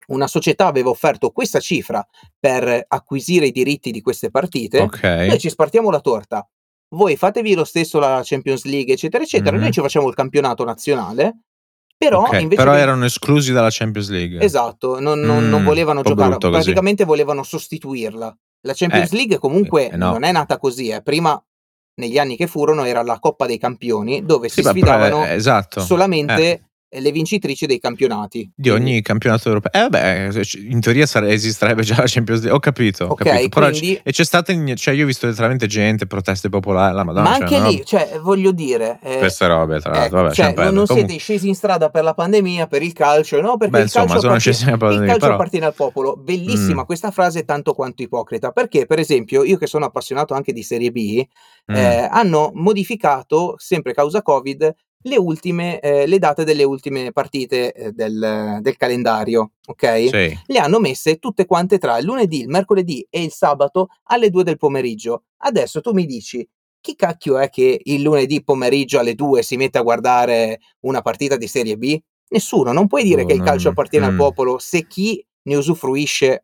una società aveva offerto questa cifra per acquisire i diritti di queste partite. Noi Okay. ci spartiamo la torta. Voi fatevi lo stesso la Champions League, eccetera, eccetera. Noi Mh-mh. ci facciamo il campionato nazionale, però Okay, invece però che erano esclusi dalla Champions League. Esatto, non non non Mh, un volevano giocarla, brutto così. praticamente volevano sostituirla. La Eh, Champions League comunque eh no. non è nata così, eh. Prima, negli anni che furono, era la Coppa dei Campioni, dove Sì, si sfidavano è esatto. Eh. Le vincitrici dei campionati. Di Quindi ogni campionato europe eh vabbè, in teoria sare esisterebbe già la Champions League ho capito, ho Okay, capito. Però c quindi e c'è stata in cioè io ho visto letteralmente gente, proteste popolari, la madonna, Ma cioè anche una lì, roba cioè voglio dire, ehm Queste robe tra l'altro, ecco, vabbè, cioè non non siete scesi in strada per la pandemia, per il calcio, no, perché Beh, il calcio insomma, sono appartie scesi per la il pandemia, calcio però appartiene al popolo. Bellissima Mh. questa frase, tanto quanto ipocrita, perché per esempio io che sono appassionato anche di Serie B, Mh. ehm, hanno modificato, sempre causa Covid, le ultime ehm, le date delle ultime partite, ehm, del del calendario, okay, Sì. le hanno messe tutte quante tra il lunedì, il mercoledì e il sabato alle 2 del pomeriggio. Adesso tu mi dici: chi cacchio è che il lunedì pomeriggio alle 2 si mette a guardare una partita di Serie B? Nessuno. Non puoi dire Boh, che il calcio appartiene al mh. popolo se chi ne usufruisce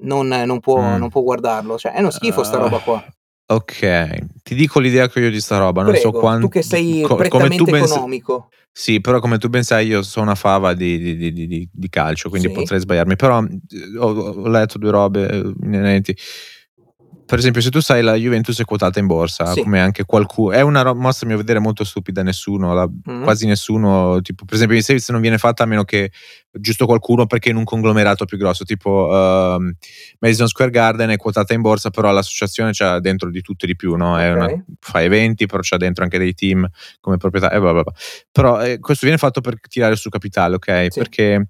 non non può Mh. non può guardarlo. Cioè è uno schifo sta Uhm, roba qua. Ok, ti dico l'idea che ho io di sta roba, non so Prego, quan tu che sei co come tu prettamente s economico. sì, però come tu ben sai io so' una fava di di di di calcio, quindi Sì. potrei sbagliarmi, però, mhmm, ho ho letto 2 robe, uhm, inerenti. Per esempio, se tu sai la Juventus è quotata in borsa, Sì. come anche qualcu è una mossa a mio vedere molto stupida, nessuno la Mh. quasi nessuno tipo per esempio in States non viene fatta a meno che giusto qualcuno perché in un conglomerato più grosso, tipo, uhm, Madison Square Garden è quotata in borsa, però l'associazione c'ha dentro di tutto e di più, no, è una Okay. fa eventi, però c'ha dentro anche dei team come proprietà e bla bla bla. Però, ehm, questo viene fatto per tirare su capitale, okay, Sì. perché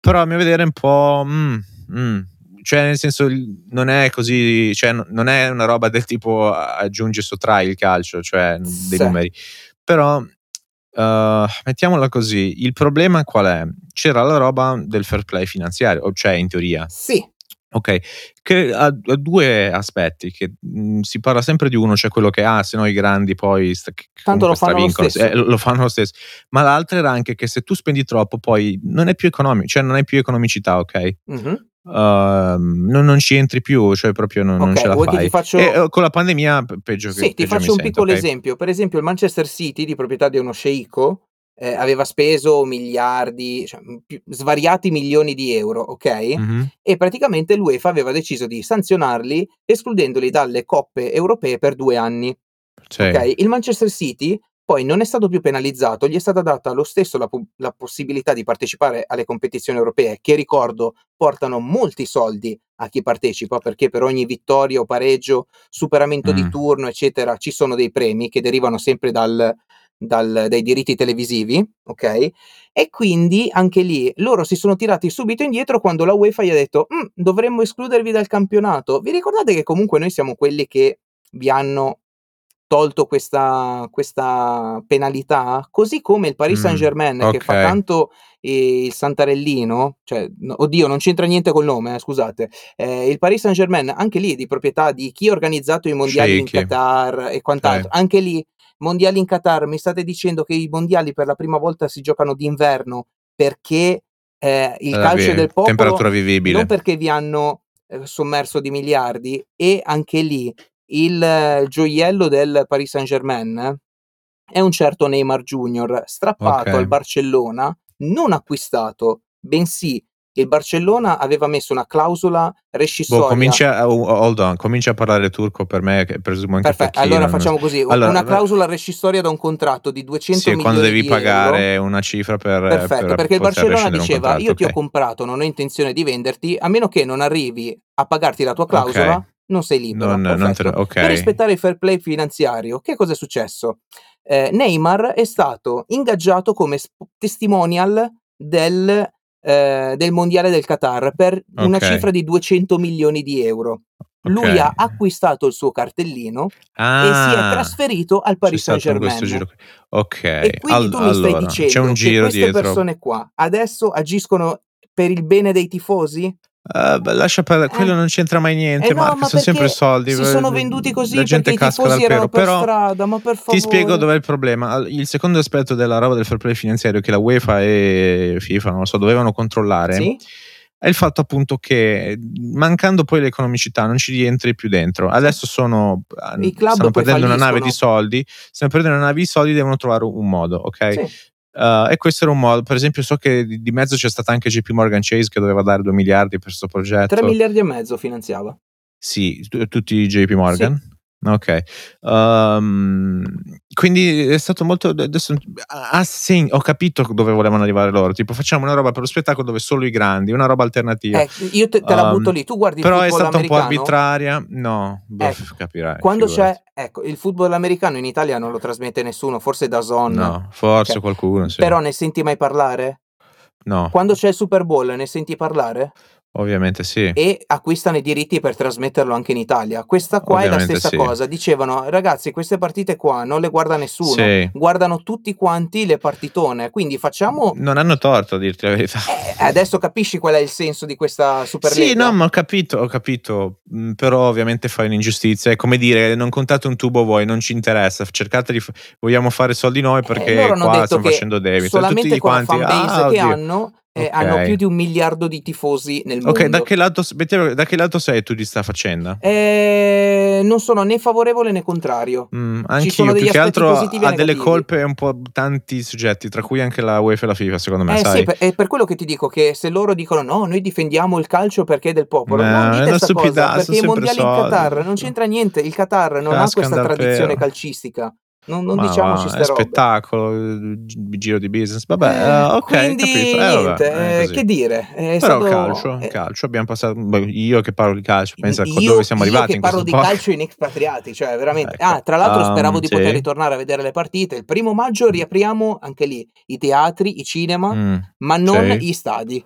però a mio vedere è un po', mh, mh, cioè nel senso non è così cioè non è una roba del tipo aggiungi e sottrai il calcio, cioè dei Sì. numeri. Però, uhm, mettiamola così, il problema qual è? C'era la roba del fair play finanziario, o cioè in teoria. Sì. Okay, che ha ha 2 aspetti, che, mhmm, si parla sempre di uno, cioè quello che: "Ah, se no i grandi poi st c Tanto lo fanno lo stravincono". stesso. Eh, lo fanno lo stesso. Ma l'altra era anche che se tu spendi troppo poi non è più economi cioè non hai più economicità, okay? Mh-mh. Uhm, non non ci entri più, cioè proprio non non Okay, ce la ti fai. faccio E, uhm, con la pandemia peggio che Sì, ti peggio mi faccio un sento, piccolo okay? esempio. Per esempio il Manchester City, di proprietà di uno sceicco, ehm, aveva speso miliardi, cioè, più svariati milioni di euro, okay, Mh-mh. e praticamente l'UEFA aveva deciso di sanzionarli escludendoli dalle coppe europee per 2 anni, Sì. okay. Il Manchester City poi non è stato più penalizzato, gli è stata data lo stesso la pu la possibilità di partecipare alle competizioni europee, che ricordo portano molti soldi a chi partecipa, perché per ogni vittoria o pareggio, superamento di Mh. turno, eccetera, ci sono dei premi che derivano sempre dal dal dai diritti televisivi, okay, e quindi anche lì loro si sono tirati subito indietro quando la UEFA gli ha detto: "Mh, dovremmo escludervi dal campionato. Vi ricordate che comunque noi siamo quelli che vi hanno tolto questa questa penalità?" Così come il Paris Mh, Saint-Germain che fa okay. tanto, ehm, il santarellino, cioè no oddio non c'entra niente col nome eh, scusate. Ehm, il Paris Saint-Germain anche lì di proprietà di chi ha organizzato i mondiali in Sceicchi. Qatar e quant'altro. Sì. Anche lì, mondiali in Qatar, mi state dicendo che i mondiali per la prima volta si giocano d'inverno perché, ehm, il Alla calcio è vi del popolo, temperatura non vivibile. perché vi hanno, ehm, sommerso di miliardi e anche lì il gioiello del Paris Saint-Germain è un certo Neymar Junior, strappato al Okay. Barcellona, non acquistato, bensì il Barcellona aveva messo una clausola Boh, rescissoria comincia a u hold on, comincia a parlare turco per me che presumo anche Perfe Facchino, allora facciamo così, allora una clausola rescissoria da un contratto di 200 Sì, quando milioni devi di euro pagare una cifra per Perfetto, per perché il Barcellona diceva: "Io ti ho okay. comprato, non ho intenzione di venderti, a meno che non arrivi a pagarti la tua Okay. Non sei libera." Non non lo Per okay. rispettare il fair play finanziario, che cosa è successo? Ehm, Neymar è stato ingaggiato come sp testimonial del ehm, del mondiale del Qatar per una Okay. cifra di 200 milioni di euro. Lui Okay. ha acquistato il suo cartellino e si è Ah! trasferito al C'è Paris giro qui. Okay, E quindi al tu mi stai allora, c'è dicendo un che giro queste dietro. persone qua adesso agiscono per il bene dei tifosi? Beh, lascia perdere, quello Eh. non c'entra mai Eh niente, no, Marco, ma son sempre soldi, si v sono venduti la così gente perché i casca dal erano pero. per Però strada, ma per ti spiego favore. dov'è il problema. Il secondo aspetto della roba del fair play finanziario che la UEFA e FIFA, non lo so, dovevano controllare, Sì? è il fatto appunto che, mancando poi l'economicità non ci rientri più dentro. Adesso sono I club stanno perdendo una nave di falliscono. soldi, stanno perdendo una nave di soldi, devono trovare un modo, okay, Sì. Uhm, e questo era un modo. Per esempio so che di di mezzo c'è stata anche JP Morgan Chase che doveva dare 2 miliardi per 'sto 3 progetto. miliardi e mezzo finanziava. Sì, tu tutti JP Sì. Okay. Uhm, quindi è stato molto ad adesso ha sen ho capito dove volevano arrivare loro, tipo facciamo una roba per lo spettacolo dove solo i grandi, una roba alternativa. Eh, io te te la butto Uhm, lì. Tu guardi il però è stata un po' arbitraria. No, boh, Ecco, capirai, quando figurati. c'è ecco, il football americano in Italia non lo trasmette nessuno, forse DAZN, No, forse okay. qualcuno, sì. Però ne senti mai parlare? No. Quando c'è il Super Bowl ne senti parlare? Ovviamente sì. E acquistano i diritti per trasmetterlo anche in Italia. Questa qua è la Ovviamente stessa sì. cosa. Dicevano: "Ragazzi, queste partite qua non le guarda nessuno, Sì. guardano tutti quanti le partitone, quindi facciamo" Non hanno torto a dirti la verità. Eh, adesso capisci qual è il senso di questa Sì, Superlega? no, ma ho capito, ho capito, mhmm, però ovviamente fai un'ingiustizia. È come dire: "Non contate un tubo voi, non ci interessa, cercate di f vogliamo fare soldi noi Eh, perché hanno qua detto stiamo che facendo debito." Solamente tutti con la quanti: fan base "Ah, che oddio." hanno E Ok. hanno più di un miliardo di tifosi nel mondo. Ok, da che, lato, mettiamo- da che lato sei tu di sta faccenda? Eh, non sono né favorevole né contrario. Mm, anch'io, degli più che altro ha delle colpe un po' tanti soggetti, tra cui anche la UEFA e la FIFA, secondo me, Eh sai? sì, per- è per quello che ti dico che se loro dicono no, noi difendiamo il calcio perché è del popolo, No, non è dite una sta cosa, perché i mondiali in soldi. Qatar non c'entra niente, il Qatar non ha Cascano questa tradizione calcistica. Non, non diciamoci va, ste è robe. spettacolo, giro di business. Vabbè, Eh, eh, ok, quindi capito. Eh, niente, eh, che dire, è Però stato- calcio, eh, calcio, abbiamo passato, io che parlo di calcio, pensa a io, dove siamo io arrivati che in parlo di podcast. calcio in expatriati, cioè veramente. Ecco, Ah, tra l'altro um, speravo di sì. poter ritornare a vedere le partite. Il primo maggio riapriamo anche lì i teatri, i cinema, Mm, ma non sì. gli stadi.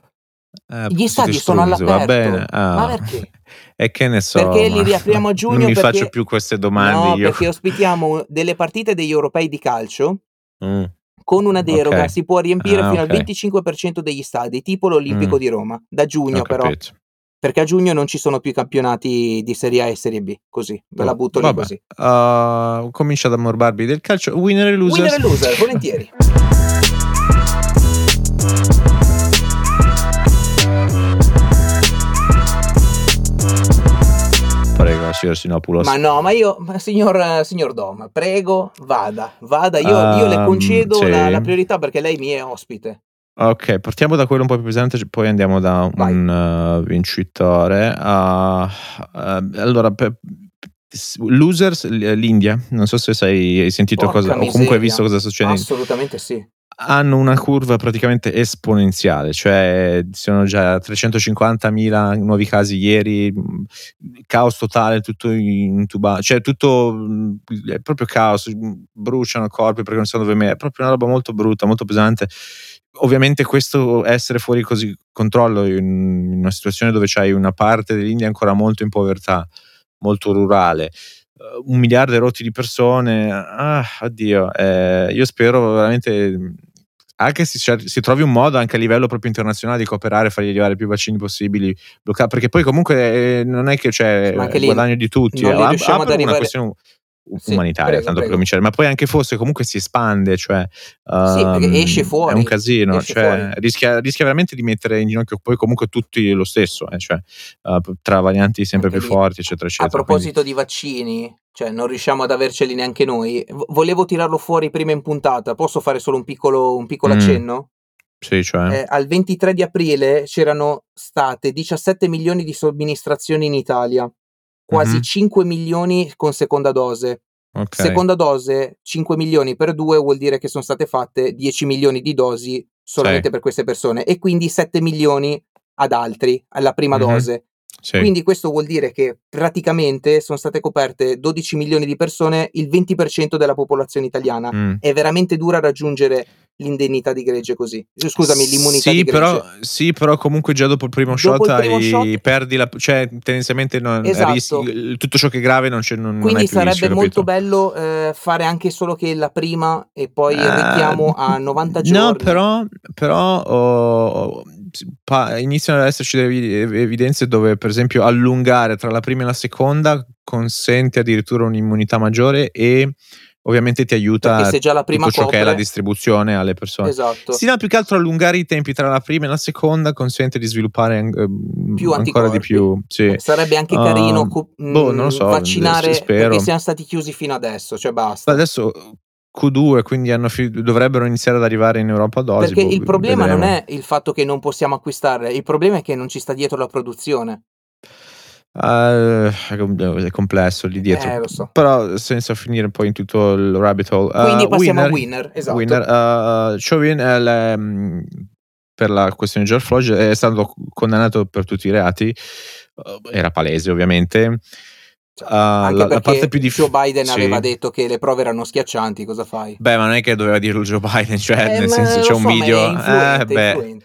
Eh, Gli stadi sono strunzi, va all'aperto. bene. Ah. Ma perché? E che ne so. Perché li riapriamo a giugno Non mi perché- faccio più queste domande no, io. perché ospitiamo delle partite degli europei di calcio Mm, con una deroga, Ok. si può riempire Ah, fino ok. al 25% degli stadi, tipo l'Olimpico Mm. di Roma, da giugno però, perché a giugno non ci sono più campionati di Serie A e Serie B, così, ve la butto lì Vabbè, così. uh, comincia ad ammorbarvi del calcio. Winner e loser. Winner e loser, volentieri. signor Sinopoulos. Ma no, ma io, ma signor, signor Dom, prego, vada, vada, io, io le Ehm, concedo sì. la, la priorità perché lei mi è ospite. Ok, partiamo da quello un po' più pesante, poi andiamo da Vai. un uh, vincitore. Uh, uh, allora, per- losers, l'India. Non so se sei, hai sentito Porca cosa, o comunque hai miseria. visto cosa sta succedendo. Assolutamente sì. Hanno una curva praticamente esponenziale, cioè sono già 350.000 nuovi casi ieri, caos totale, tutto intubato, cioè tutto è proprio caos, bruciano corpi perché non sanno dove me, è proprio una roba molto brutta, molto pesante. Ovviamente questo essere fuori così controllo in in una situazione dove c'hai una parte dell'India ancora molto in povertà, molto rurale, eh, un miliardo e rotti di persone, ah, oddio, eh, io spero veramente anche se cer- si trovi un modo anche a livello proprio internazionale di cooperare, fargli arrivare più vaccini possibili, bloccare, perché poi comunque eh, non è che c'è anche lì guadagno di tutti, li eh, apre una arrivare- questione u- Sì, umanitaria, prego, tanto per cominciare, ma poi anche fosse comunque si espande, cioè Sì, perché ehm, esce fuori, è un casino, cioè, rischia, rischia veramente di mettere in ginocchio poi comunque tutti lo stesso, eh, cioè, eh, tra varianti sempre Anche più lì. forti, eccetera, A eccetera. proposito di vaccini, cioè non riusciamo ad averceli neanche noi. V- volevo tirarlo fuori prima in puntata. Posso fare solo un piccolo, un piccolo Mm. accenno? Sì, cioè, Eh, al 23 di aprile c'erano state 17 milioni di somministrazioni in Italia, quasi Mhm. 5 milioni con seconda dose. ok. Seconda dose, 5 milioni per due vuol dire che sono state fatte 10 milioni di dosi solamente Sì. per queste persone e quindi 7 milioni ad altri alla prima Mhm. dose. Sì. Quindi questo vuol dire che praticamente sono state coperte 12 milioni di persone, il 20% della popolazione italiana. Mm. È veramente dura raggiungere l'indennità di gregge così. Eh, Scusami, l'immunità sì, di gregge. però, sì, però comunque già dopo il primo Dopo shot, il primo shot- perdi la. cioè, tendenzialmente non, Esatto. rischi- tutto ciò che è grave non c'è. Non, non Quindi più sarebbe rischio, molto capito? bello eh, fare anche solo che la prima e poi il Ah, richiamo a 90 giorni. No, però, però oh, pa- iniziano ad esserci delle evi- evidenze dove, per esempio, allungare tra la prima e la seconda consente addirittura un'immunità maggiore e ovviamente ti aiuta Perché se già la prima tutto ciò che è la copre- distribuzione alle persone. Esatto. Sì, no, più che altro allungare i tempi tra la prima e la seconda consente di sviluppare eh, Più ancora di anticorpi. più. Sì. Sarebbe anche carino co- boh, non lo mm, so, vaccinare spero. perché siamo stati chiusi fino adesso, cioè basta. Adesso Q2, quindi fi- dovrebbero iniziare ad arrivare in Europa a dosi. Perché boh, il problema vedremo. non è il fatto che non possiamo acquistarle, il problema è che non ci sta dietro la produzione. Eh, è complesso lì dietro. Eh, so. Però senza finire poi in tutto il rabbit hole. Eh, Quindi passiamo winner, a winner, esatto. winner, eh, Chauvin, eh, le- mh, per la questione di George Floyd è stato condannato per tutti i reati. Era palese, ovviamente. Cioè, Anche la, la perché parte più Joe difficile. Biden aveva detto che le prove erano schiaccianti, cosa fai? Beh, ma non è che doveva dirlo Joe Biden, cioè, Eh, nel senso c'è un so, video. eh, beh.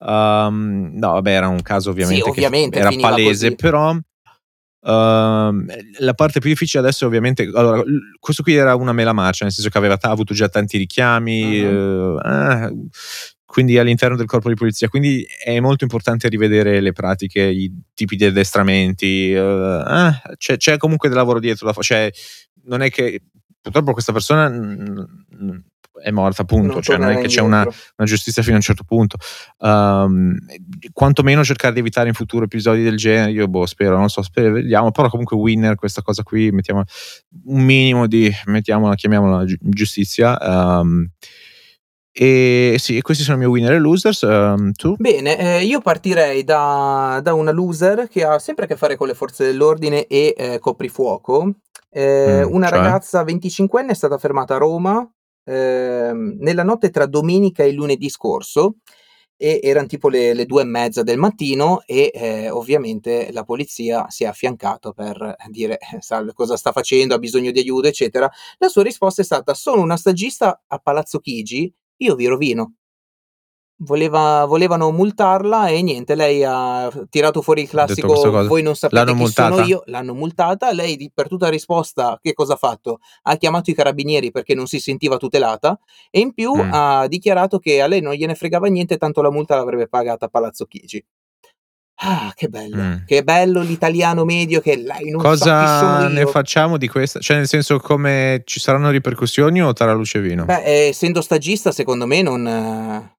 Um, no, vabbè, era un caso ovviamente, Sì, che ovviamente, era palese, così. però um, la parte più difficile adesso ovviamente, allora, questo qui era una mela marcia, nel senso che aveva ta- avuto già tanti richiami, eh, ah, quindi all'interno del corpo di polizia, quindi è molto importante rivedere le pratiche, i tipi di addestramenti, eh, ah, c'è, c'è comunque del lavoro dietro, fa- cioè non è che purtroppo questa persona è morta, appunto. Non cioè, non è che c'è una, una giustizia fino a un certo punto. Um, quantomeno cercare di evitare in futuro episodi del genere. Io boh, spero, non so, spero, vediamo. Però comunque winner, questa cosa qui, mettiamo un minimo di, mettiamola, chiamiamola gi- giustizia. Um, e sì, questi sono i miei winner e losers. Um, tu? Bene, eh, io partirei da, da una loser che ha sempre a che fare con le forze dell'ordine e eh, coprifuoco. Eh, Mm, una cioè? ragazza 25enne è stata fermata a Roma ehm, nella notte tra domenica e lunedì scorso e erano tipo le, le due e mezza del mattino e eh, ovviamente la polizia si è affiancato per dire eh, salve cosa sta facendo, ha bisogno di aiuto eccetera. La sua risposta è stata sono una stagista a Palazzo Chigi, io vi rovino. Voleva, volevano multarla e niente, lei ha tirato fuori il classico voi non sapete L'hanno chi sono multata? io, l'hanno multata, lei per tutta risposta che cosa ha fatto? Ha chiamato i carabinieri perché non si sentiva tutelata e in più Mm. ha dichiarato che a lei non gliene fregava niente, tanto la multa l'avrebbe pagata a Palazzo Chigi. Ah, che bello, Mm. che bello l'italiano medio che lei non Cosa ne io. facciamo di questa? Cioè, nel senso, come ci saranno ripercussioni o tara luce vino? Beh, eh, essendo stagista, secondo me non eh,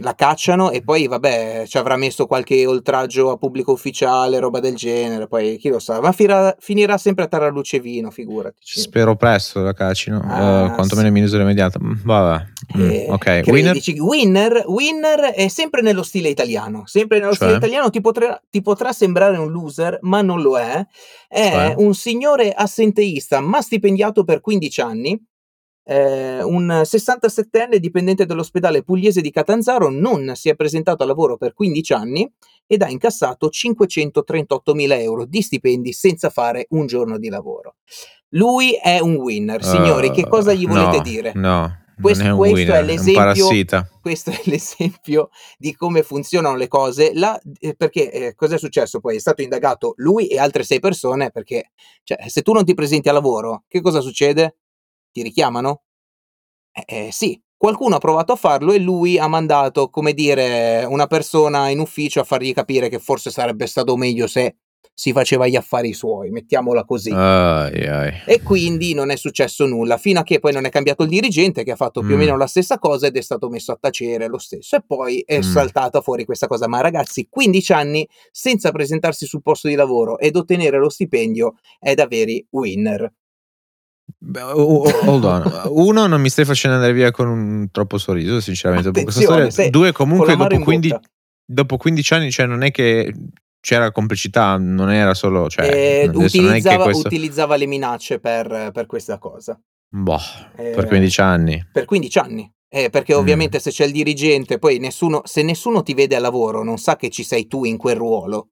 la cacciano e poi, vabbè, ci avrà messo qualche oltraggio a pubblico ufficiale, roba del genere. Poi chi lo sa, ma fira- finirà sempre a Tarraluce Vino, figurati. Spero presto la cacino, Ah, eh, quantomeno in misura immediata. Mm, Vabbè, Mm, Eh, ok. Winner? dici, winner, winner è sempre nello stile italiano. Sempre nello stile Cioè? italiano ti potrà, ti potrà sembrare un loser, ma non lo è. È Cioè? un signore assenteista, ma stipendiato per 15 anni. Eh, un 67enne dipendente dell'ospedale pugliese di Catanzaro non si è presentato a lavoro per 15 anni ed ha incassato 538 mila euro di stipendi senza fare un giorno di lavoro. Lui è un winner, signori. che Uh, cosa gli volete no, dire? No, Questo- è questo è winner, è questo è l'esempio di come funzionano le cose. La- eh, perché eh, cos'è successo poi? È stato indagato lui e altre sei persone perché cioè, se tu non ti presenti a lavoro, che cosa succede? Ti richiamano? Eh, eh, sì, qualcuno ha provato a farlo e lui ha mandato, come dire, una persona in ufficio a fargli capire che forse sarebbe stato meglio se si faceva gli affari suoi, mettiamola così. Ai, ai. E quindi non è successo nulla, fino a che poi non è cambiato il dirigente che ha fatto più o Mm. meno la stessa cosa ed è stato messo a tacere lo stesso. E poi è Mm. saltata fuori questa cosa. Ma ragazzi, 15 anni senza presentarsi sul posto di lavoro ed ottenere lo stipendio è da veri winner. Hold on. Uno, non mi stai facendo andare via con un troppo sorriso, sinceramente. storia. Due, comunque, dopo in 15, bocca. dopo 15 anni, cioè, non è che c'era complicità, non era solo. Cioè, Eh, utilizzava, questo. utilizzava le minacce per, per questa cosa. Boh, Eh, per 15 anni. Per 15 anni. Eh, perché Mm. ovviamente se c'è il dirigente, poi nessuno, se nessuno ti vede a lavoro, non sa che ci sei tu in quel ruolo.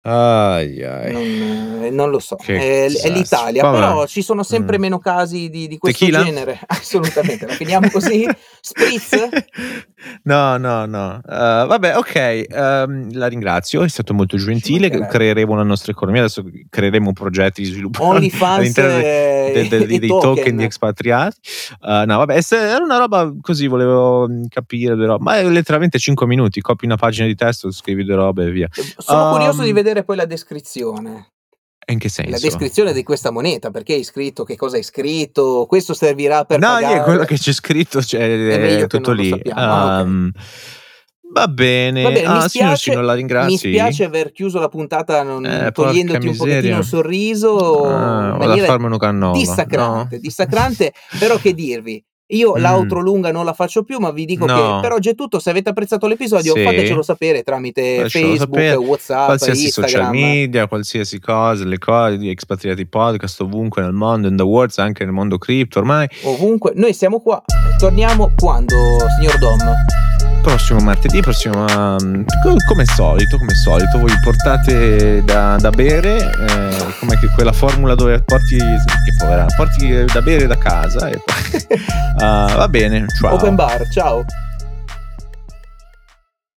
Ai, ai. Non, eh, non lo so, è, è l'Italia, Vabbè. però ci sono sempre Mm. meno casi di, di questo Tequila? genere. Assolutamente, la finiamo così? Spritz? no, no, no. Uh, vabbè, ok. ehm, la ringrazio, è stato molto gentile. Creeremo la nostra economia. Adesso creeremo progetti di sviluppo all'interno de- eh, de- de- e dei token. token. di expatriati. Uh, no, vabbè, era una roba così, volevo mm, capire, però. Ma è letteralmente 5 minuti. Copi una pagina di testo, scrivi due robe e via. Sono Um, curioso di vedere poi la descrizione. In che senso? La descrizione di questa moneta, perché hai scritto, che cosa hai scritto, questo servirà per no, pagare. quello che c'è scritto cioè, È che tutto lì. Ah. Um, va bene. Va bene, ah, mi signor spiace, Cino, la ringrazi. mi spiace aver chiuso la puntata non, Eh, togliendoti un pochettino il sorriso Ah, vado a farmi cannova. dissacrante, no? dissacrante, però che dirvi? Io Mm. l'outro lunga non la faccio più, ma vi dico No. che per oggi è tutto. Se avete apprezzato l'episodio, Sì. fatecelo sapere tramite Fatecelo Facebook, sapere. WhatsApp, qualsiasi social Instagram. media, qualsiasi cosa, le cose di Expatriati Podcast ovunque nel mondo, in the world, anche nel mondo cripto ormai. Ovunque, noi siamo qua. Torniamo quando, signor Dom? Prossimo martedì, prossimo um, co- come solito, come solito, voi portate da, da bere, eh, come che quella formula dove porti, che povera, porti da bere da casa e poi Ah, va bene, ciao. Open bar, ciao.